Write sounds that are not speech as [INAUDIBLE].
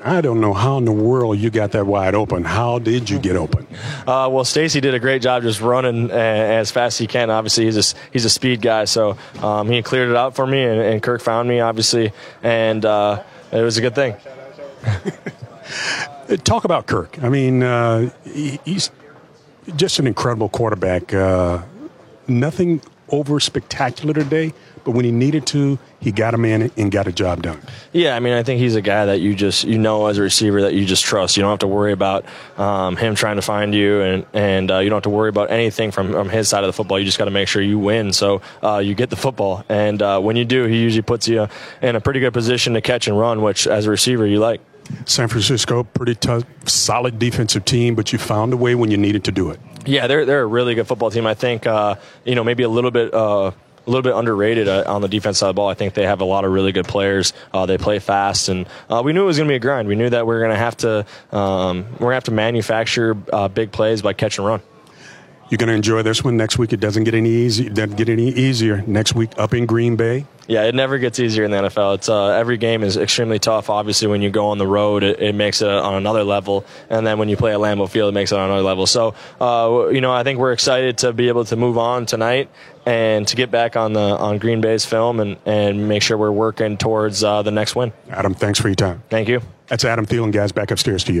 I don't know how in the world you got that wide open. How did you get open? Uh, well, Stacy did a great job just running uh, as fast as he can. Obviously, he's a, he's a speed guy, so um, he cleared it out for me, and, and Kirk found me, obviously, and uh, it was a good thing. [LAUGHS] Talk about Kirk. I mean, uh, he, he's just an incredible quarterback. Nothing over spectacular today, but when he needed to, he got him in and got a job done. Yeah, I mean, I think he's a guy that you just you know as a receiver that you just trust. You don't have to worry about um, him trying to find you, and and uh, you don't have to worry about anything from, from his side of the football. You just got to make sure you win, so uh, you get the football. And uh, when you do, he usually puts you in a pretty good position to catch and run, which as a receiver you like. San Francisco, pretty tough, solid defensive team, but you found a way when you needed to do it. Yeah, they're they're a really good football team. I think uh, you know maybe a little bit. Uh, a little bit underrated uh, on the defense side of the ball. I think they have a lot of really good players. Uh, they play fast, and uh, we knew it was going to be a grind. We knew that we are going to have to um, we're going to have to manufacture uh, big plays by catch and run. You're going to enjoy this one next week. It doesn't get any easy. Doesn't get any easier next week up in Green Bay. Yeah, it never gets easier in the NFL. It's uh, every game is extremely tough. Obviously, when you go on the road, it, it, makes it on another level, and then when you play at Lambeau Field, it makes it on another level. So, uh, you know, I think we're excited to be able to move on tonight and to get back on the on Green Bay's film and and make sure we're working towards uh, the next win. Adam, thanks for your time. Thank you. That's Adam Thielen, guys. Back upstairs to you.